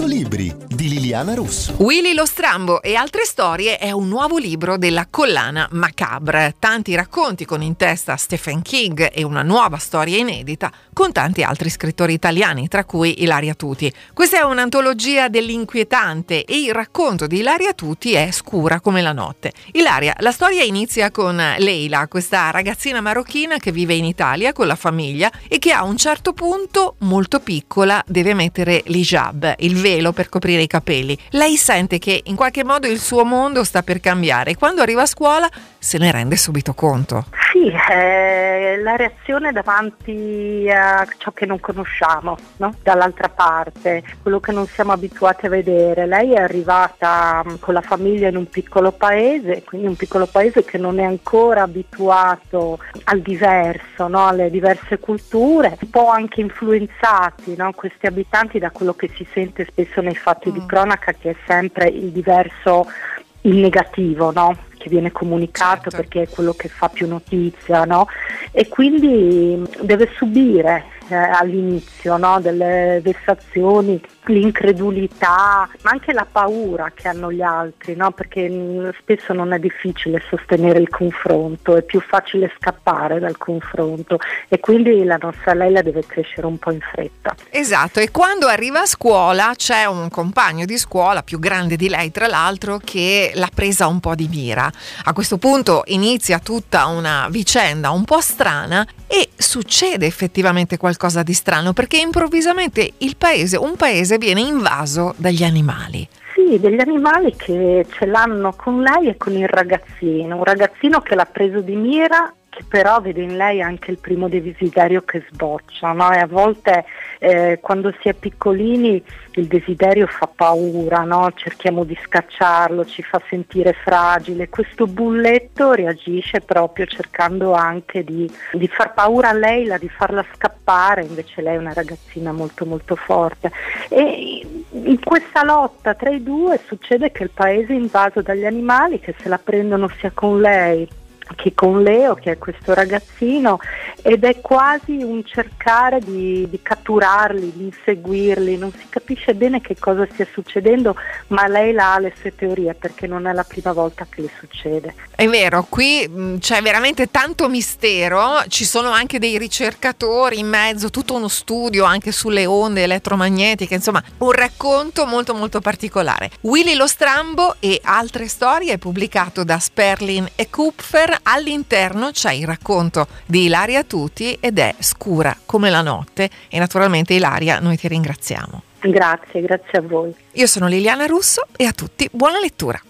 100 libri di Liliana Russo. Willy lo Strambo e altre storie è un nuovo libro della collana Macabre. Tanti racconti con in testa Stephen King e una nuova storia inedita con tanti altri scrittori italiani, tra cui Ilaria Tuti. Questa è un'antologia dell'inquietante e il racconto di Ilaria Tuti è scura come la notte. Ilaria, la storia inizia con Leila, questa ragazzina marocchina che vive in Italia con la famiglia e che a un certo punto, molto piccola, deve mettere l'hijab il velo per coprire i capelli. Lei sente che in qualche modo il suo mondo sta per cambiare e quando arriva a scuola se ne rende subito conto. Sì, eh, la reazione davanti a ciò che non conosciamo, no? dall'altra parte, quello che non siamo abituati a vedere. Lei è arrivata mm, con la famiglia in un piccolo paese, quindi un piccolo paese che non è ancora abituato al diverso, no? alle diverse culture, un po' anche influenzati no? questi abitanti da quello che si sente spesso nei fatti mm. di cronaca, che è sempre il diverso il negativo, no? che viene comunicato certo. perché è quello che fa più notizia, no? e quindi deve subire eh, all'inizio no? delle vessazioni, l'incredulità, ma anche la paura che hanno gli altri, no? perché mm, spesso non è difficile sostenere il confronto, è più facile scappare dal confronto e quindi la nostra Leila deve crescere un po' in fretta. Esatto, e quando arriva a scuola c'è un compagno di scuola più grande di lei, tra l'altro, che l'ha presa un po' di mira. A questo punto inizia tutta una vicenda un po' strana e succede effettivamente qualcosa di strano perché improvvisamente paese, un paese viene invaso dagli animali. Sì, degli animali che ce l'hanno con lei e con il ragazzino, un ragazzino che l'ha preso di mira che però vede in lei anche il primo desiderio che sboccia no? e a volte eh, quando si è piccolini il desiderio fa paura, no? cerchiamo di scacciarlo, ci fa sentire fragile, questo bulletto reagisce proprio cercando anche di, di far paura a lei, di farla scappare, invece lei è una ragazzina molto molto forte e in questa lotta tra i due succede che il paese è invaso dagli animali che se la prendono sia con lei che con Leo, che è questo ragazzino, ed è quasi un cercare di, di, catturarli, di inseguirli, non si capisce bene che cosa stia succedendo, ma lei ha le sue teorie perché non è la prima volta che le succede. È vero, qui mm, c'è veramente tanto mistero, ci sono anche dei ricercatori in mezzo, tutto uno studio anche sulle onde elettromagnetiche, insomma un racconto molto molto particolare. Willy lo Strambo e altre storie è pubblicato da Sperlin e Kupfer all'interno c'è il racconto di Ilaria Tuti ed è scura come la notte e naturalmente Ilaria noi ti ringraziamo. Grazie, grazie a voi. Io sono Liliana Russo e a tutti buona lettura.